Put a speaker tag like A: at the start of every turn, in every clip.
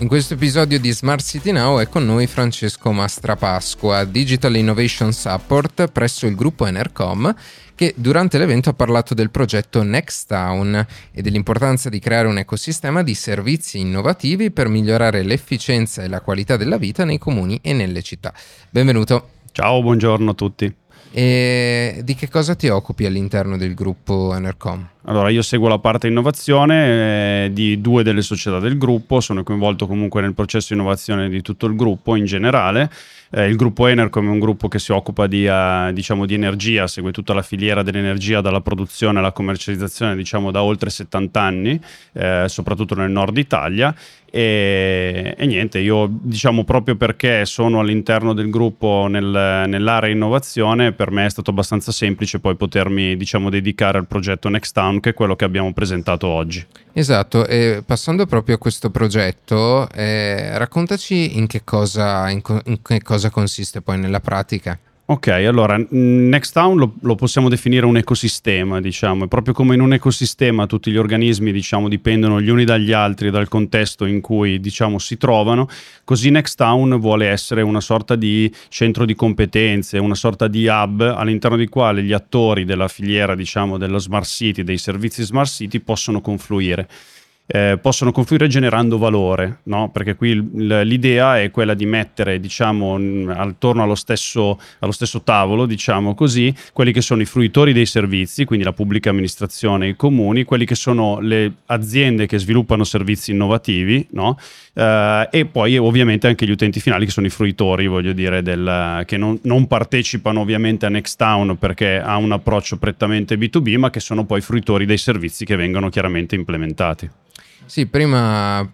A: In questo episodio di Smart City Now è con noi Francesco Mastrapasqua, Digital Innovation Support presso il gruppo Enercom, che durante l'evento ha parlato del progetto Next Town e dell'importanza di creare un ecosistema di servizi innovativi per migliorare l'efficienza e la qualità della vita nei comuni e nelle città. Benvenuto.
B: Ciao, buongiorno a tutti.
A: E di che cosa ti occupi all'interno del gruppo Enercom?
B: Allora, io seguo la parte innovazione eh, di due delle società del gruppo, sono coinvolto comunque nel processo di innovazione di tutto il gruppo in generale. Eh, il gruppo Enercom è un gruppo che si occupa di, uh, diciamo, di, energia, segue tutta la filiera dell'energia dalla produzione alla commercializzazione diciamo, da oltre 70 anni, eh, soprattutto nel nord Italia. E, e, niente, io diciamo proprio perché sono all'interno del gruppo nel, nell'area innovazione, per me è stato abbastanza semplice poi potermi diciamo, dedicare al progetto Next Town, che è quello che abbiamo presentato oggi.
A: Esatto, e passando proprio a questo progetto, eh, raccontaci in che, cosa, in, co- in che cosa consiste poi nella pratica.
B: Ok, allora Nextown lo, lo, possiamo definire un ecosistema, diciamo, è proprio come in un ecosistema tutti gli organismi, diciamo, dipendono gli uni dagli altri, dal contesto in cui, diciamo, si trovano, così Nextown vuole essere una sorta di centro di competenze, una sorta di hub all'interno di quale gli attori della filiera, diciamo, dello smart city, dei servizi smart city possono confluire eh, possono confluire generando valore, no? perché qui l'idea è quella di mettere diciamo, attorno allo stesso, allo stesso tavolo, diciamo così, quelli che sono i fruitori dei servizi, quindi la pubblica amministrazione e i comuni, quelli che sono le aziende che sviluppano servizi innovativi, no? eh, e poi ovviamente anche gli utenti finali che sono i fruitori, voglio dire, del, che non, non partecipano ovviamente a Nextown perché ha un approccio prettamente B2B, ma che sono poi fruitori dei servizi che vengono chiaramente implementati.
A: Sì, prima,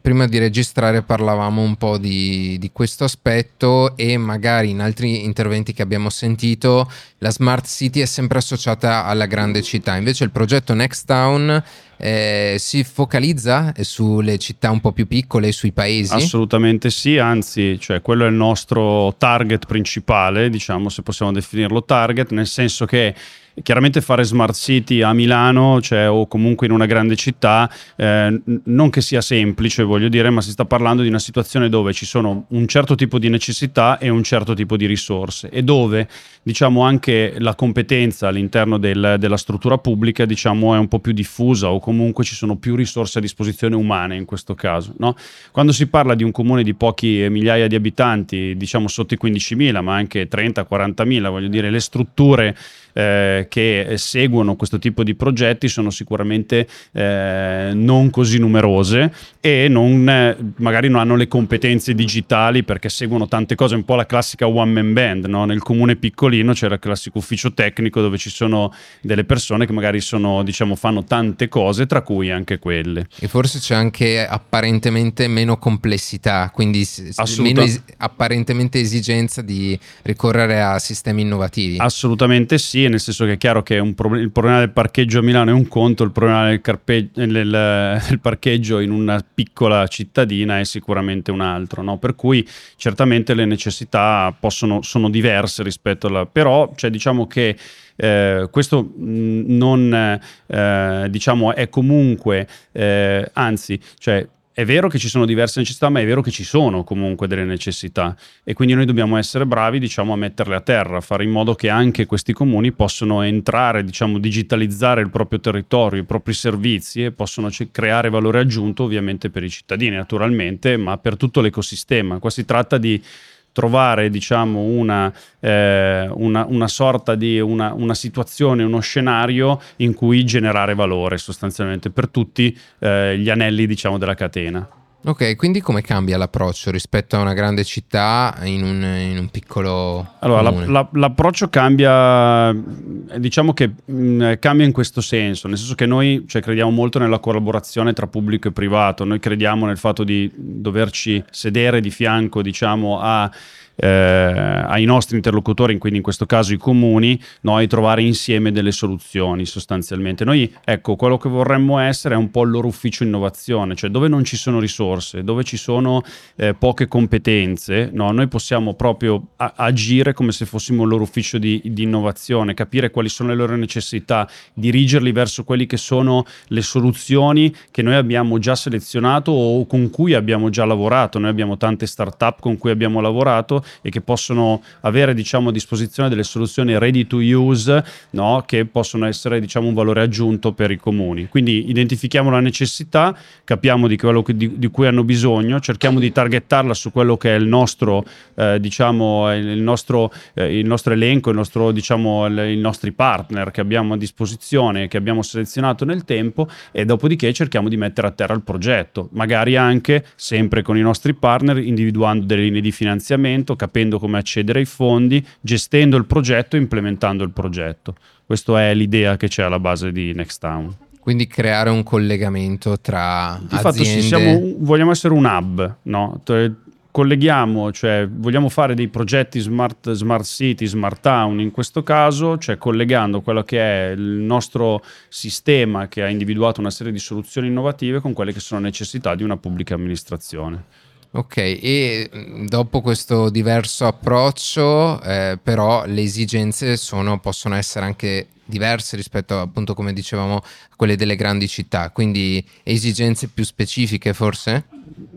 A: prima, di registrare parlavamo un po' di, di, questo aspetto e magari in altri interventi che abbiamo sentito la smart city è sempre associata alla grande città, invece il progetto Next Town eh, si focalizza sulle città un po' più piccole, sui paesi?
B: Assolutamente sì, anzi, cioè, quello è il nostro target principale, diciamo se possiamo definirlo target, nel senso che Chiaramente fare smart city a Milano cioè, o comunque in una grande città eh, non che sia semplice, voglio dire, ma si sta parlando di una situazione dove ci sono un certo tipo di necessità e un certo tipo di risorse e dove diciamo anche la competenza all'interno del, della struttura pubblica diciamo, è un po' più diffusa o comunque ci sono più risorse a disposizione umane in questo caso. No? Quando si parla di un comune di pochi migliaia di abitanti, diciamo sotto i 15.000, ma anche 30-40.000, voglio dire, le strutture eh, che seguono questo tipo di progetti sono sicuramente eh, non così numerose e non, eh, magari non hanno le competenze digitali perché seguono tante cose, un po' la classica one man band, no? nel comune piccolino c'era il classico ufficio tecnico dove ci sono delle persone che magari sono, diciamo, fanno tante cose, tra cui anche quelle.
A: E forse c'è anche apparentemente meno complessità, quindi meno es- apparentemente esigenza di ricorrere a sistemi innovativi.
B: Assolutamente sì, nel senso che è chiaro che pro- il problema del parcheggio a Milano è un conto, il problema del, carpe- del, del parcheggio in una piccola cittadina è sicuramente un altro, no? per cui certamente le necessità possono, sono diverse rispetto alla... però cioè, diciamo che eh, questo non eh, diciamo è comunque eh, anzi cioè è vero che ci sono diverse necessità, ma è vero che ci sono comunque delle necessità e quindi noi dobbiamo essere bravi, diciamo, a metterle a terra, a fare in modo che anche questi comuni possano entrare, diciamo, digitalizzare il proprio territorio, i propri servizi e possono c- creare valore aggiunto ovviamente per i cittadini, naturalmente, ma per tutto l'ecosistema. Qua si tratta di trovare diciamo, una, eh, una, una, sorta di una, una, situazione, uno scenario in cui generare valore sostanzialmente per tutti eh, gli anelli diciamo, della catena.
A: Ok, quindi come cambia l'approccio rispetto a una grande città in un, in un piccolo...
B: Allora, la, la, l'approccio cambia, diciamo che mh, mm, cambia in questo senso, nel senso che noi cioè, crediamo molto nella collaborazione tra pubblico e privato, noi crediamo nel fatto di doverci sedere di fianco, diciamo, a eh, ai nostri interlocutori, quindi in questo caso i comuni, noi trovare insieme delle soluzioni sostanzialmente. Noi, ecco, quello che vorremmo essere è un po' il loro ufficio innovazione, cioè dove non ci sono risorse, dove ci sono eh, poche competenze, no, noi possiamo proprio a- agire come se fossimo il loro ufficio di, di innovazione, capire quali sono le loro necessità, dirigerli verso quelle che sono le soluzioni che noi abbiamo già selezionato o con cui abbiamo già lavorato. Noi abbiamo tante start-up con cui abbiamo lavorato e che possono avere diciamo, a disposizione delle soluzioni ready to use no? che possono essere diciamo, un valore aggiunto per i comuni. Quindi identifichiamo la necessità, capiamo di quello che, di, di cui hanno bisogno, cerchiamo di targettarla su quello che è il nostro, eh, diciamo, il nostro, eh, il nostro elenco, il nostro, diciamo, il, i nostri partner che abbiamo a disposizione, che abbiamo selezionato nel tempo e dopodiché cerchiamo di mettere a terra il progetto, magari anche sempre con i nostri partner, individuando delle linee di finanziamento, capendo come accedere ai fondi, gestendo il progetto e implementando il progetto. Questa è l'idea che c'è alla base di Nextown.
A: Quindi creare un collegamento tra
B: Di
A: aziende...
B: fatto sì, siamo, vogliamo essere un hub, no? colleghiamo, cioè vogliamo fare dei progetti smart, smart city, smart town in questo caso, cioè collegando quello che è il nostro sistema che ha individuato una serie di soluzioni innovative con quelle che sono necessità di una pubblica amministrazione.
A: Ok, e mm, dopo questo diverso approccio, eh, però le esigenze sono, possono essere anche diverse rispetto appunto come dicevamo a quelle delle grandi città, quindi esigenze più specifiche forse?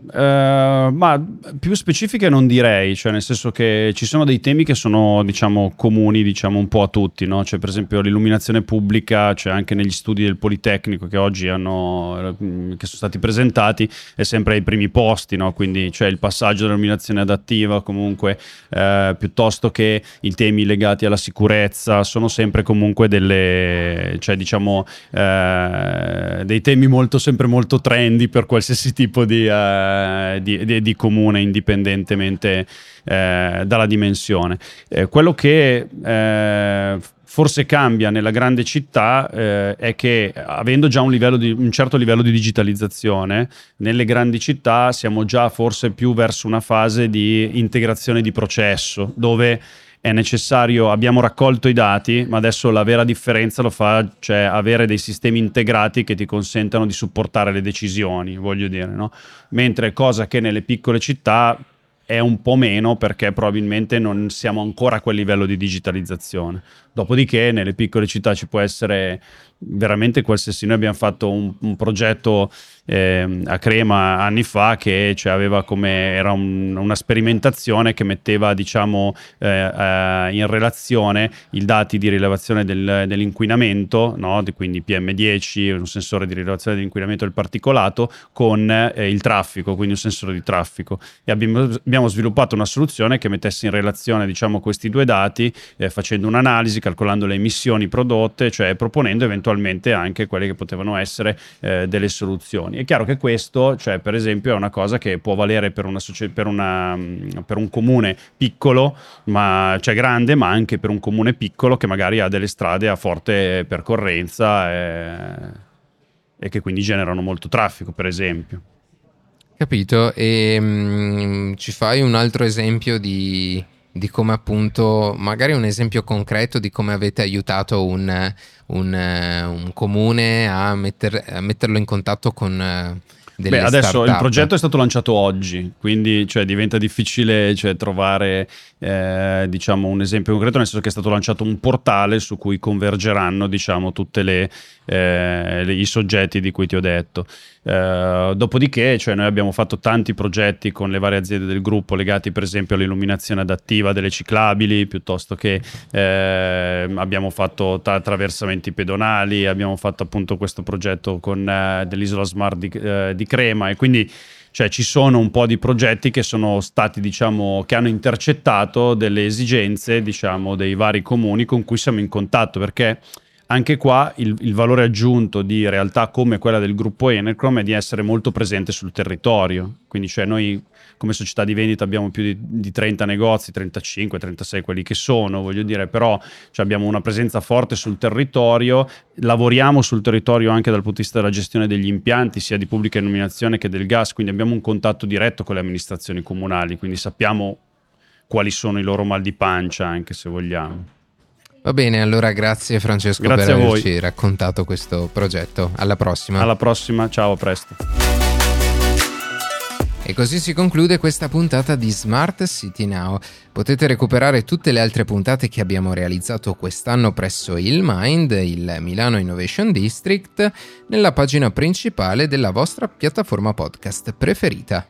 B: Uh, ma più specifiche non direi, cioè nel senso che ci sono dei temi che sono diciamo comuni diciamo un po' a tutti, no? cioè per esempio l'illuminazione pubblica, cioè anche negli studi del Politecnico che oggi hanno, mm, che sono stati presentati, è sempre ai primi posti, no? quindi cioè il passaggio dell'illuminazione adattiva comunque eh, piuttosto che i temi legati alla sicurezza sono sempre comunque delle, cioè diciamo eh, dei temi molto sempre molto trendy per qualsiasi tipo di... Eh, eh, di, di, di, comune indipendentemente eh, dalla dimensione. Eh, quello che eh, forse cambia nella grande città eh, è che avendo già un, di, un, certo livello di digitalizzazione, nelle grandi città siamo già forse più verso una fase di integrazione di processo, dove è necessario, abbiamo raccolto i dati, ma adesso la vera differenza lo fa cioè avere dei sistemi integrati che ti consentano di supportare le decisioni, voglio dire, no? Mentre cosa che nelle piccole città è un po' meno perché probabilmente non siamo ancora a quel livello di digitalizzazione. Dopodiché nelle piccole città ci può essere veramente qualsiasi. Noi abbiamo fatto un, un progetto eh, a Crema anni fa che cioè, aveva come era un, una sperimentazione che metteva diciamo eh, eh, in relazione i dati di rilevazione del, dell'inquinamento, no? quindi PM10, un sensore di rilevazione dell'inquinamento del particolato, con eh, il traffico, quindi un sensore di traffico. E abbiamo, abbiamo, sviluppato una soluzione che mettesse in relazione diciamo, questi due dati, eh, facendo un'analisi, calcolando le emissioni prodotte, cioè proponendo eventualmente anche quelle che potevano essere eh, delle soluzioni. È chiaro che questo, cioè, per esempio, è una cosa che può valere per, una, per, una, per un comune piccolo, ma, cioè grande, ma anche per un comune piccolo che magari ha delle strade a forte percorrenza e, e che quindi generano molto traffico, per esempio.
A: Capito, e um, ci fai un altro esempio di, di come appunto, magari un esempio concreto di come avete aiutato un, un, un comune a, metter, a, metterlo in contatto con... Beh,
B: adesso
A: start-up.
B: il progetto è stato lanciato oggi, quindi cioè, diventa difficile cioè, trovare eh, diciamo, un esempio concreto, nel senso che è stato lanciato un portale su cui convergeranno diciamo, tutti eh, i soggetti di cui ti ho detto. Eh, dopodiché, cioè, noi abbiamo fatto tanti progetti con le varie aziende del gruppo legati per esempio all'illuminazione adattiva delle ciclabili, piuttosto che eh, abbiamo fatto t- attraversamenti pedonali, abbiamo fatto appunto questo progetto con eh, dell'isola smart di, eh, di Crema. E quindi cioè ci sono un po' di progetti che sono stati, diciamo, che hanno intercettato delle esigenze, diciamo, dei vari comuni con cui siamo in contatto, perché anche qua il, il, valore aggiunto di realtà come quella del gruppo Enercrom è di essere molto presente sul territorio. Quindi, cioè, noi come società di vendita abbiamo più di, di 30 negozi, 35, 36 quelli che sono, voglio dire, però cioè, abbiamo una presenza forte sul territorio, lavoriamo sul territorio anche dal punto di vista della gestione degli impianti, sia di pubblica illuminazione che del gas, quindi abbiamo un contatto diretto con le amministrazioni comunali, quindi sappiamo quali sono i loro mal di pancia, anche se vogliamo.
A: Va bene, allora grazie Francesco
B: grazie
A: per averci raccontato questo progetto. Alla prossima.
B: Alla prossima, ciao, a presto.
A: E così si conclude questa puntata di Smart City Now. Potete recuperare tutte le altre puntate che abbiamo realizzato quest'anno presso il Mind, il Milano Innovation District, nella pagina principale della vostra piattaforma podcast preferita.